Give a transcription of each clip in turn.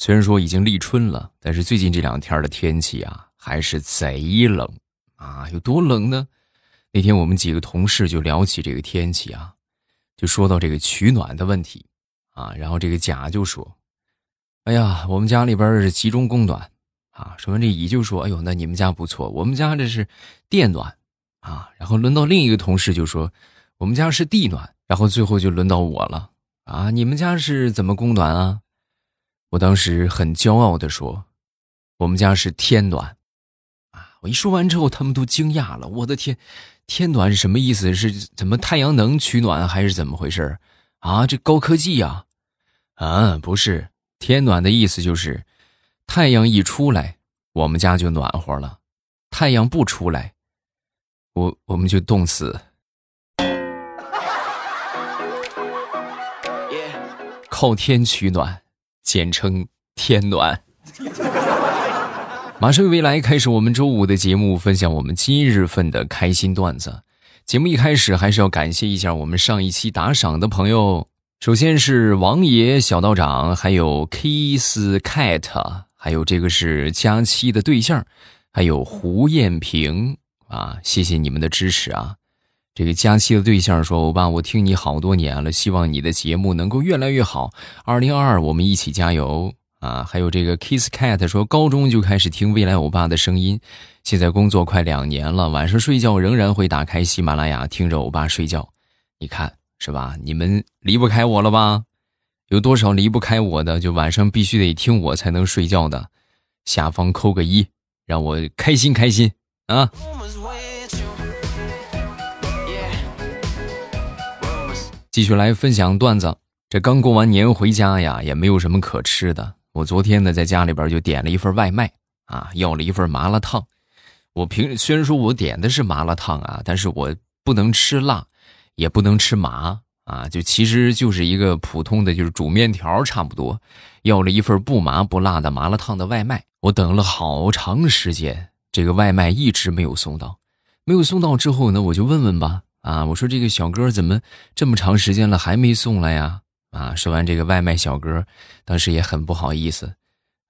虽然说已经立春了，但是最近这两天的天气啊，还是贼冷啊！有多冷呢？那天我们几个同事就聊起这个天气啊，就说到这个取暖的问题啊。然后这个甲就说：“哎呀，我们家里边是集中供暖啊。”说完这乙就说：“哎呦，那你们家不错，我们家这是电暖啊。”然后轮到另一个同事就说：“我们家是地暖。”然后最后就轮到我了啊！你们家是怎么供暖啊？我当时很骄傲地说：“我们家是天暖，啊！”我一说完之后，他们都惊讶了。我的天，天暖是什么意思？是怎么太阳能取暖还是怎么回事啊？这高科技呀！啊，不是，天暖的意思就是太阳一出来，我们家就暖和了；太阳不出来，我我们就冻死。靠天取暖。简称天暖。马上未来开始我们周五的节目，分享我们今日份的开心段子。节目一开始还是要感谢一下我们上一期打赏的朋友，首先是王爷、小道长，还有 Kiss Cat，还有这个是佳期的对象，还有胡艳平啊，谢谢你们的支持啊。这个佳期的对象说：“欧巴，我听你好多年了，希望你的节目能够越来越好。二零二二，我们一起加油啊！”还有这个 Kiss Cat 说：“高中就开始听未来欧巴的声音，现在工作快两年了，晚上睡觉仍然会打开喜马拉雅听着欧巴睡觉。你看是吧？你们离不开我了吧？有多少离不开我的，就晚上必须得听我才能睡觉的？下方扣个一，让我开心开心啊！”继续来分享段子。这刚过完年回家呀，也没有什么可吃的。我昨天呢，在家里边就点了一份外卖啊，要了一份麻辣烫。我平虽然说我点的是麻辣烫啊，但是我不能吃辣，也不能吃麻啊，就其实就是一个普通的就是煮面条差不多。要了一份不麻不辣的麻辣烫的外卖，我等了好长时间，这个外卖一直没有送到。没有送到之后呢，我就问问吧。啊！我说这个小哥怎么这么长时间了还没送来呀？啊！说完这个外卖小哥，当时也很不好意思，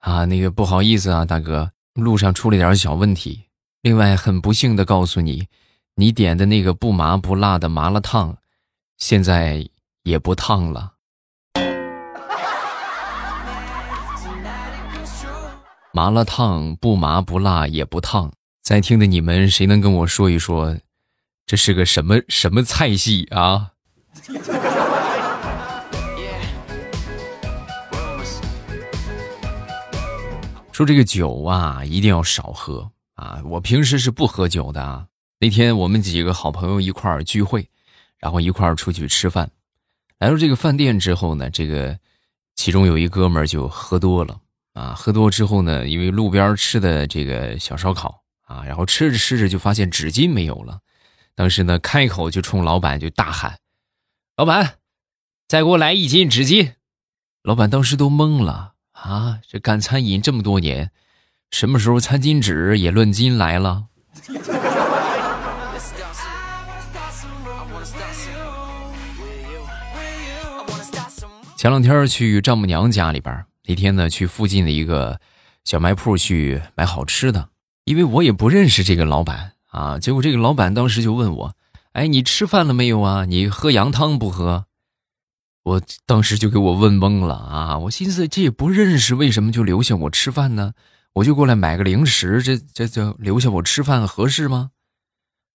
啊，那个不好意思啊，大哥，路上出了点小问题。另外，很不幸的告诉你，你点的那个不麻不辣的麻辣烫，现在也不烫了。麻辣烫不麻不辣也不烫，在听的你们谁能跟我说一说？这是个什么什么菜系啊？说这个酒啊，一定要少喝啊！我平时是不喝酒的啊。那天我们几个好朋友一块儿聚会，然后一块儿出去吃饭。来到这个饭店之后呢，这个其中有一哥们儿就喝多了啊。喝多之后呢，因为路边吃的这个小烧烤啊，然后吃着吃着就发现纸巾没有了。当时呢，开口就冲老板就大喊：“老板，再给我来一斤纸巾！”老板当时都懵了啊！这干餐饮这么多年，什么时候餐巾纸也论斤来了？前两天去丈母娘家里边，那天呢去附近的一个小卖铺去买好吃的，因为我也不认识这个老板。啊！结果这个老板当时就问我：“哎，你吃饭了没有啊？你喝羊汤不喝？”我当时就给我问懵了啊！我寻思这也不认识，为什么就留下我吃饭呢？我就过来买个零食，这这就留下我吃饭合适吗？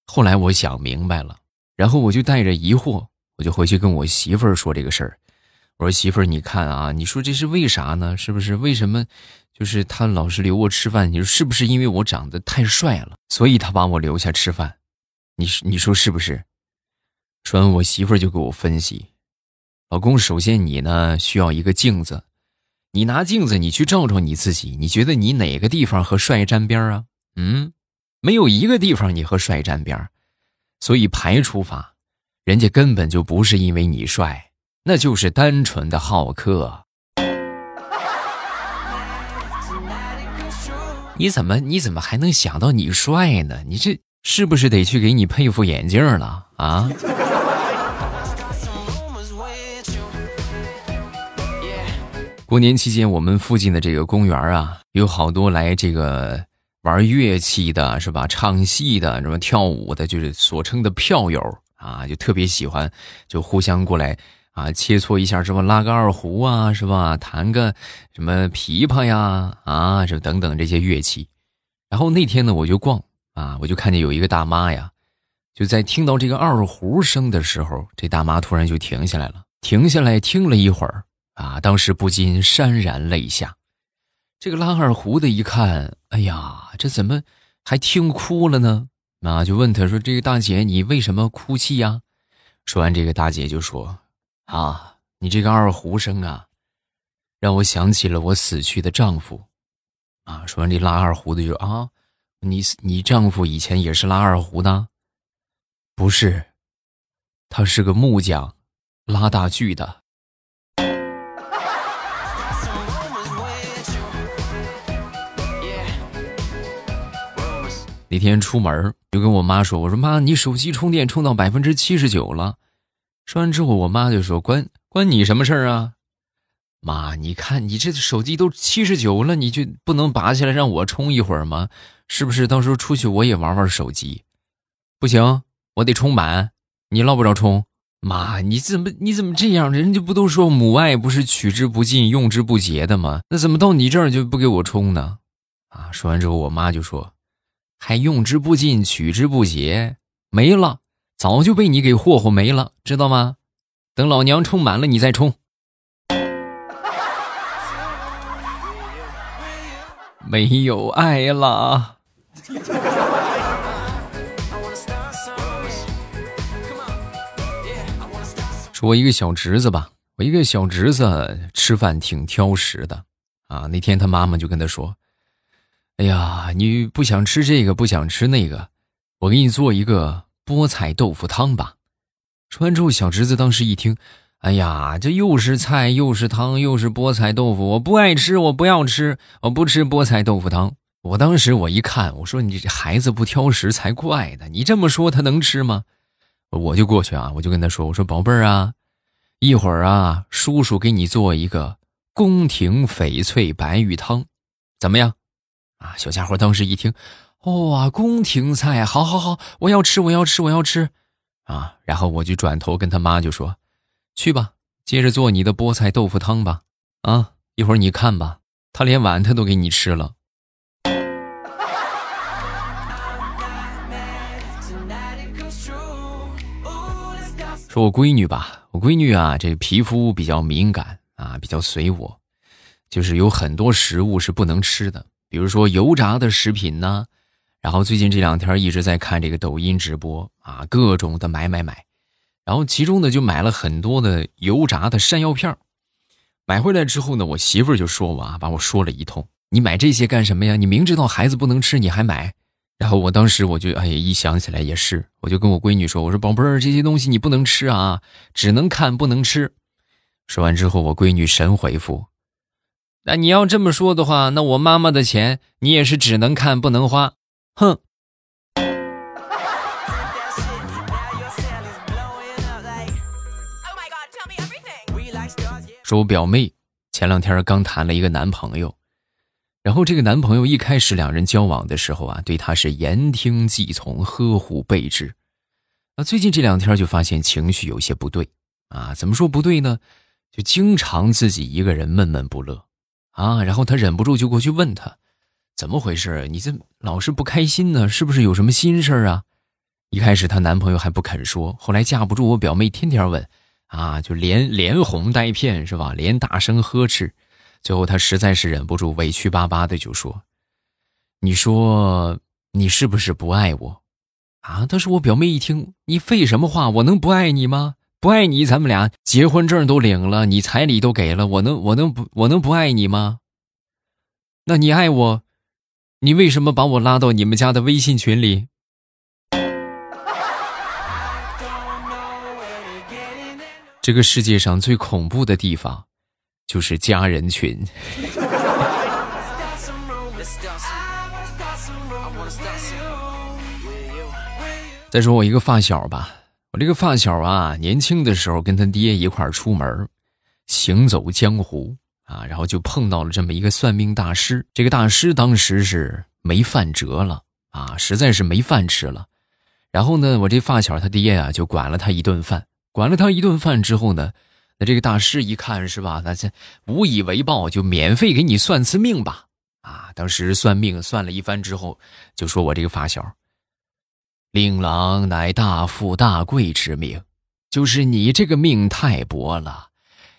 后来我想明白了，然后我就带着疑惑，我就回去跟我媳妇儿说这个事儿。我说：“媳妇儿，你看啊，你说这是为啥呢？是不是为什么？”就是他老是留我吃饭，你说是不是因为我长得太帅了，所以他把我留下吃饭？你你说是不是？说完，我媳妇就给我分析：老公，首先你呢需要一个镜子，你拿镜子你去照照你自己，你觉得你哪个地方和帅沾边啊？嗯，没有一个地方你和帅沾边，所以排除法，人家根本就不是因为你帅，那就是单纯的好客。你怎么你怎么还能想到你帅呢？你这是不是得去给你配副眼镜了啊？过年期间，我们附近的这个公园啊，有好多来这个玩乐器的，是吧？唱戏的，什么跳舞的，就是所称的票友啊，就特别喜欢，就互相过来啊，切磋一下，什么拉个二胡啊，是吧？弹个什么琵琶呀，啊，这等等这些乐器。然后那天呢，我就逛啊，我就看见有一个大妈呀，就在听到这个二胡声的时候，这大妈突然就停下来了，停下来听了一会儿。啊！当时不禁潸然泪下。这个拉二胡的一看，哎呀，这怎么还听哭了呢？啊，就问他说：“这个大姐，你为什么哭泣呀？”说完，这个大姐就说：“啊，你这个二胡声啊，让我想起了我死去的丈夫。”啊，说完这拉二胡的就啊，你你丈夫以前也是拉二胡的？不是，他是个木匠，拉大锯的。那天出门就跟我妈说：“我说妈，你手机充电充到百分之七十九了。”说完之后，我妈就说：“关关你什么事儿啊？妈，你看你这手机都七十九了，你就不能拔下来让我充一会儿吗？是不是？到时候出去我也玩玩手机。不行，我得充满。你捞不着充。妈，你怎么你怎么这样？人家不都说母爱不是取之不尽、用之不竭的吗？那怎么到你这儿就不给我充呢？啊！说完之后，我妈就说。”还用之不尽，取之不竭，没了，早就被你给霍霍没了，知道吗？等老娘充满了，你再充。没有爱了。说我一个小侄子吧，我一个小侄子吃饭挺挑食的啊。那天他妈妈就跟他说。哎呀，你不想吃这个，不想吃那个，我给你做一个菠菜豆腐汤吧。说完之后，小侄子当时一听，哎呀，这又是菜又是汤又是菠菜豆腐，我不爱吃，我不要吃，我不吃菠菜豆腐汤。我当时我一看，我说你这孩子不挑食才怪呢，你这么说他能吃吗？我就过去啊，我就跟他说，我说宝贝儿啊，一会儿啊，叔叔给你做一个宫廷翡翠白玉汤，怎么样？啊，小家伙当时一听，哇，宫廷菜，好好好，我要吃，我要吃，我要吃，啊，然后我就转头跟他妈就说，去吧，接着做你的菠菜豆腐汤吧，啊，一会儿你看吧，他连碗他都给你吃了。说我闺女吧，我闺女啊，这皮肤比较敏感啊，比较随我，就是有很多食物是不能吃的。比如说油炸的食品呢，然后最近这两天一直在看这个抖音直播啊，各种的买买买，然后其中呢就买了很多的油炸的山药片买回来之后呢，我媳妇就说我啊，把我说了一通，你买这些干什么呀？你明知道孩子不能吃，你还买？然后我当时我就哎呀，一想起来也是，我就跟我闺女说，我说宝贝儿，这些东西你不能吃啊，只能看不能吃。说完之后，我闺女神回复。那你要这么说的话，那我妈妈的钱你也是只能看不能花，哼！说，我表妹前两天刚谈了一个男朋友，然后这个男朋友一开始两人交往的时候啊，对她是言听计从、呵护备至，那最近这两天就发现情绪有些不对啊，怎么说不对呢？就经常自己一个人闷闷不乐。啊，然后她忍不住就过去问他，怎么回事？你这老是不开心呢？是不是有什么心事啊？一开始她男朋友还不肯说，后来架不住我表妹天天问，啊，就连连哄带骗是吧？连大声呵斥，最后她实在是忍不住，委屈巴巴的就说：“你说你是不是不爱我？”啊！但是我表妹一听，你废什么话？我能不爱你吗？不爱你，咱们俩结婚证都领了，你彩礼都给了，我能我能不我能不爱你吗？那你爱我，你为什么把我拉到你们家的微信群里？这个世界上最恐怖的地方，就是家人群。再说我一个发小吧。我这个发小啊，年轻的时候跟他爹一块儿出门，行走江湖啊，然后就碰到了这么一个算命大师。这个大师当时是没饭辙了啊，实在是没饭吃了。然后呢，我这发小他爹啊，就管了他一顿饭。管了他一顿饭之后呢，那这个大师一看是吧，那这无以为报，就免费给你算次命吧。啊，当时算命算了一番之后，就说我这个发小，令郎乃大富大贵之命，就是你这个命太薄了，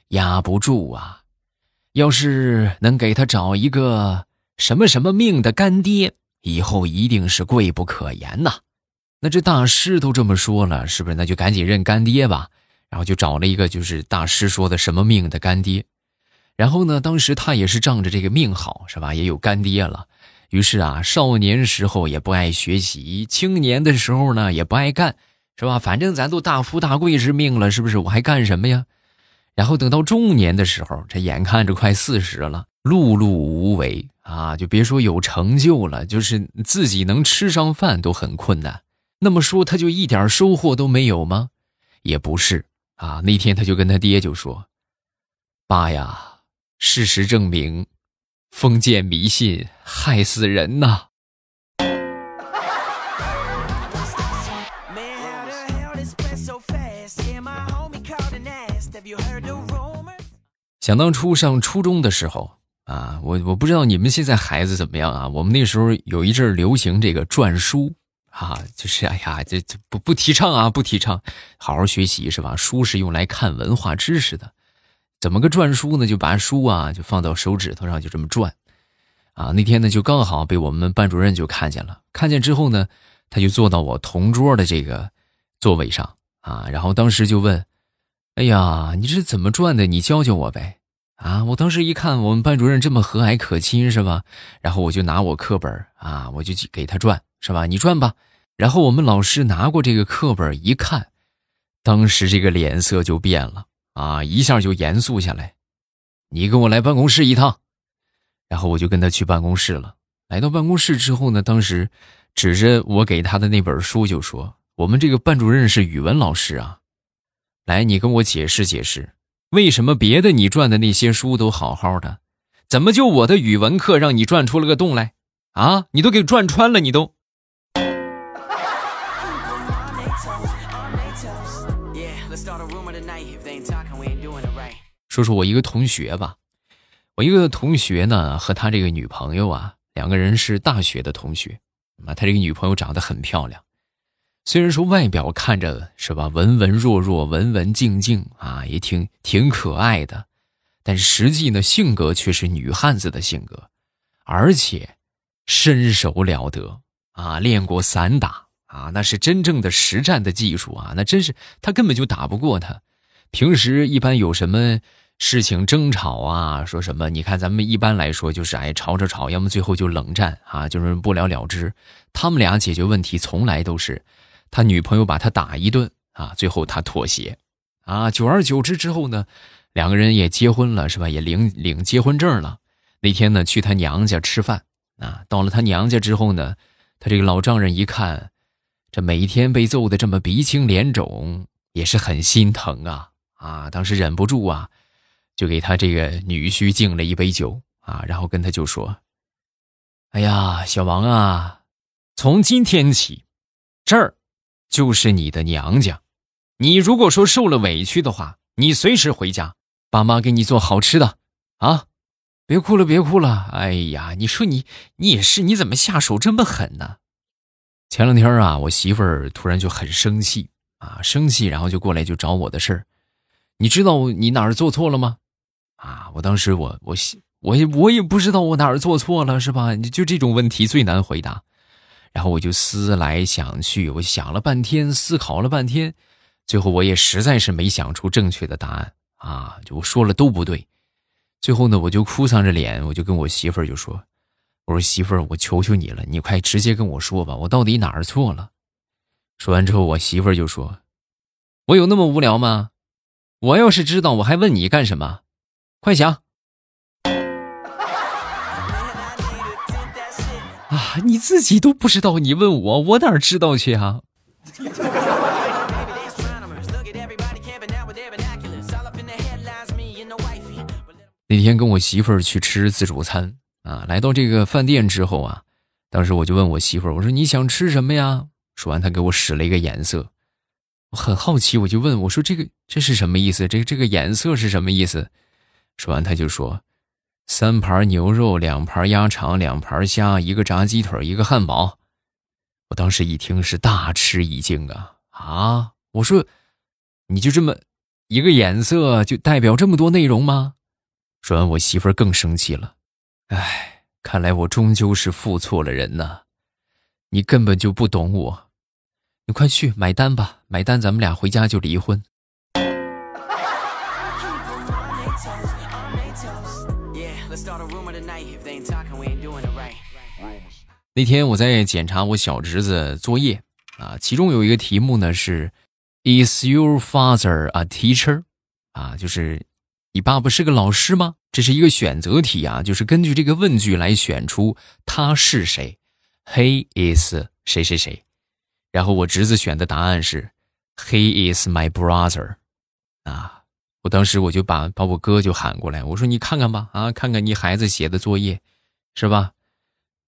压不住啊。要是能给他找一个什么什么命的干爹，以后一定是贵不可言呐。那这大师都这么说了，是不是？那就赶紧认干爹吧。然后就找了一个就是大师说的什么命的干爹。然后呢，当时他也是仗着这个命好，是吧？也有干爹了。于是啊，少年时候也不爱学习，青年的时候呢也不爱干，是吧？反正咱都大富大贵之命了，是不是？我还干什么呀？然后等到中年的时候，这眼看着快四十了，碌碌无为啊，就别说有成就了，就是自己能吃上饭都很困难。那么说他就一点收获都没有吗？也不是啊。那天他就跟他爹就说：“爸呀，事实证明，封建迷信害死人呐。”想当初上初中的时候啊，我我不知道你们现在孩子怎么样啊。我们那时候有一阵流行这个篆书。啊，就是哎呀，这这不不提倡啊，不提倡，好好学习是吧？书是用来看文化知识的，怎么个转书呢？就把书啊就放到手指头上，就这么转。啊，那天呢就刚好被我们班主任就看见了，看见之后呢，他就坐到我同桌的这个座位上啊，然后当时就问：“哎呀，你这怎么转的？你教教我呗。”啊，我当时一看我们班主任这么和蔼可亲是吧？然后我就拿我课本啊，我就给他转。是吧？你转吧。然后我们老师拿过这个课本一看，当时这个脸色就变了啊，一下就严肃下来。你跟我来办公室一趟。然后我就跟他去办公室了。来到办公室之后呢，当时指着我给他的那本书就说：“我们这个班主任是语文老师啊，来，你跟我解释解释，为什么别的你转的那些书都好好的，怎么就我的语文课让你转出了个洞来？啊，你都给转穿了，你都。”说说我一个同学吧，我一个同学呢和他这个女朋友啊，两个人是大学的同学。啊，他这个女朋友长得很漂亮，虽然说外表看着是吧文文弱弱、文文静静啊，也挺挺可爱的，但实际呢性格却是女汉子的性格，而且身手了得啊，练过散打啊，那是真正的实战的技术啊，那真是他根本就打不过他。平时一般有什么？事情争吵啊，说什么？你看咱们一般来说就是哎吵吵吵，要么最后就冷战啊，就是不了了之。他们俩解决问题从来都是他女朋友把他打一顿啊，最后他妥协啊。久而久之之后呢，两个人也结婚了，是吧？也领领结婚证了。那天呢，去他娘家吃饭啊，到了他娘家之后呢，他这个老丈人一看，这每天被揍的这么鼻青脸肿，也是很心疼啊啊，当时忍不住啊。就给他这个女婿敬了一杯酒啊，然后跟他就说：“哎呀，小王啊，从今天起，这儿就是你的娘家。你如果说受了委屈的话，你随时回家，爸妈给你做好吃的啊！别哭了，别哭了。哎呀，你说你你也是，你怎么下手这么狠呢？前两天啊，我媳妇儿突然就很生气啊，生气，然后就过来就找我的事儿。你知道你哪儿做错了吗？”啊！我当时我我我也我也不知道我哪儿做错了，是吧？就这种问题最难回答。然后我就思来想去，我想了半天，思考了半天，最后我也实在是没想出正确的答案啊！就我说了都不对。最后呢，我就哭丧着脸，我就跟我媳妇儿就说：“我说媳妇儿，我求求你了，你快直接跟我说吧，我到底哪儿错了？”说完之后，我媳妇儿就说：“我有那么无聊吗？我要是知道，我还问你干什么？”快想！啊，你自己都不知道，你问我，我哪知道去啊？那天跟我媳妇儿去吃自助餐啊，来到这个饭店之后啊，当时我就问我媳妇儿，我说你想吃什么呀？说完，她给我使了一个颜色，我很好奇，我就问我说这个这是什么意思？这这个颜色是什么意思？说完，他就说三盘牛肉，两盘鸭肠，两盘虾，一个炸鸡腿，一个汉堡。我当时一听是大吃一惊啊啊！我说你就这么一个眼色就代表这么多内容吗？说完，我媳妇更生气了。哎，看来我终究是负错了人呐！你根本就不懂我。你快去买单吧，买单，咱们俩回家就离婚。那天我在检查我小侄子作业啊，其中有一个题目呢是，Is your father a teacher？啊，就是你爸爸是个老师吗？这是一个选择题啊，就是根据这个问句来选出他是谁。He is 谁谁谁，然后我侄子选的答案是，He is my brother。啊，我当时我就把把我哥就喊过来，我说你看看吧，啊，看看你孩子写的作业，是吧？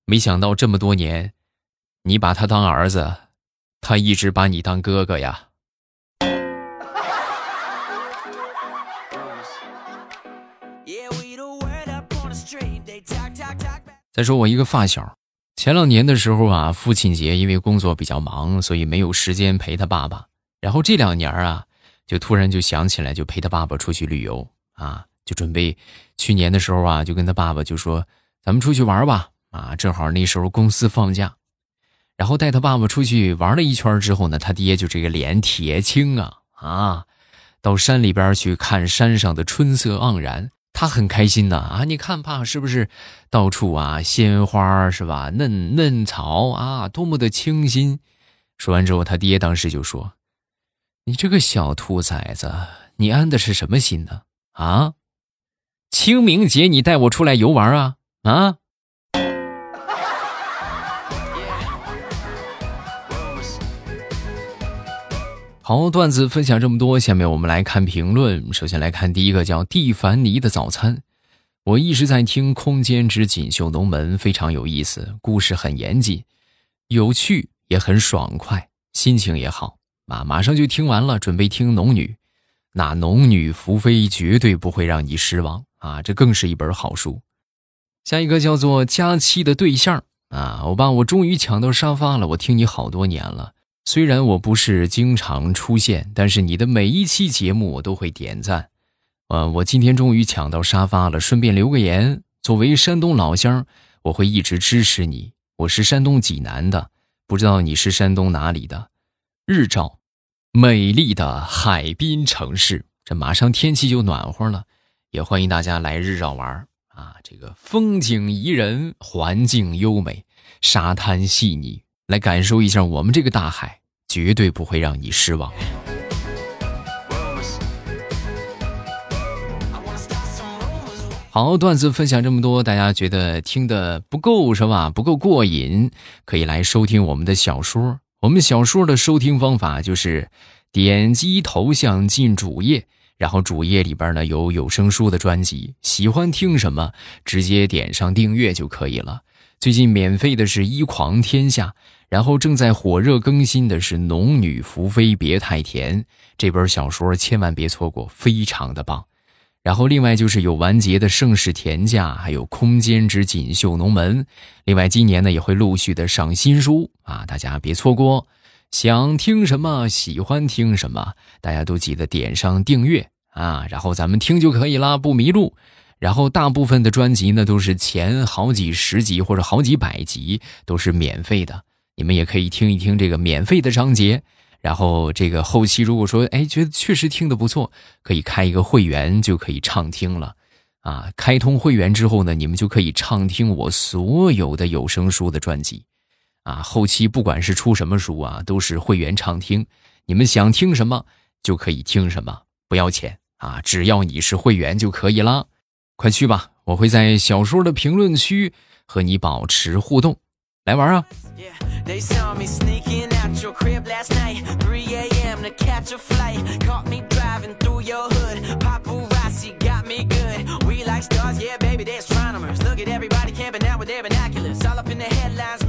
没想到这么多年，你把他当儿子，他一直把你当哥哥呀。再说我一个发小，前两年的时候啊，父亲节因为工作比较忙，所以没有时间陪他爸爸。然后这两年啊，就突然就想起来，就陪他爸爸出去旅游啊，就准备去年的时候啊，就跟他爸爸就说：“咱们出去玩吧。”啊，正好那时候公司放假，然后带他爸爸出去玩了一圈之后呢，他爹就这个脸铁青啊啊，到山里边去看山上的春色盎然。他很开心呐啊！你看爸是不是到处啊鲜花是吧？嫩嫩草啊，多么的清新。说完之后，他爹当时就说：“你这个小兔崽子，你安的是什么心呢？啊？清明节你带我出来游玩啊？啊？”好，段子分享这么多，下面我们来看评论。首先来看第一个，叫蒂凡尼的早餐。我一直在听《空间之锦绣龙门》，非常有意思，故事很严谨，有趣也很爽快，心情也好啊。马上就听完了，准备听《农女》，那《农女福妃》绝对不会让你失望啊！这更是一本好书。下一个叫做佳期的对象啊，欧巴，我终于抢到沙发了，我听你好多年了。虽然我不是经常出现，但是你的每一期节目我都会点赞。呃，我今天终于抢到沙发了，顺便留个言。作为山东老乡，我会一直支持你。我是山东济南的，不知道你是山东哪里的？日照，美丽的海滨城市，这马上天气就暖和了，也欢迎大家来日照玩啊！这个风景宜人，环境优美，沙滩细腻，来感受一下我们这个大海。绝对不会让你失望。好，段子分享这么多，大家觉得听的不够是吧？不够过瘾，可以来收听我们的小说。我们小说的收听方法就是点击头像进主页，然后主页里边呢有有声书的专辑，喜欢听什么直接点上订阅就可以了。最近免费的是一狂天下。然后正在火热更新的是《农女福妃别太甜》这本小说，千万别错过，非常的棒。然后另外就是有完结的《盛世田价》，还有《空间之锦绣龙门》。另外今年呢也会陆续的上新书啊，大家别错过。想听什么，喜欢听什么，大家都记得点上订阅啊，然后咱们听就可以啦，不迷路。然后大部分的专辑呢都是前好几十集或者好几百集都是免费的。你们也可以听一听这个免费的章节，然后这个后期如果说哎觉得确实听得不错，可以开一个会员就可以畅听了，啊，开通会员之后呢，你们就可以畅听我所有的有声书的专辑，啊，后期不管是出什么书啊，都是会员畅听，你们想听什么就可以听什么，不要钱。啊，只要你是会员就可以了，快去吧，我会在小说的评论区和你保持互动，来玩啊！They saw me sneaking out your crib last night 3 a.m. to catch a flight Caught me driving through your hood Paparazzi got me good We like like stars, yeah, baby, they're astronomers. Look at everybody camping out with their binoculars. All up in the headlines,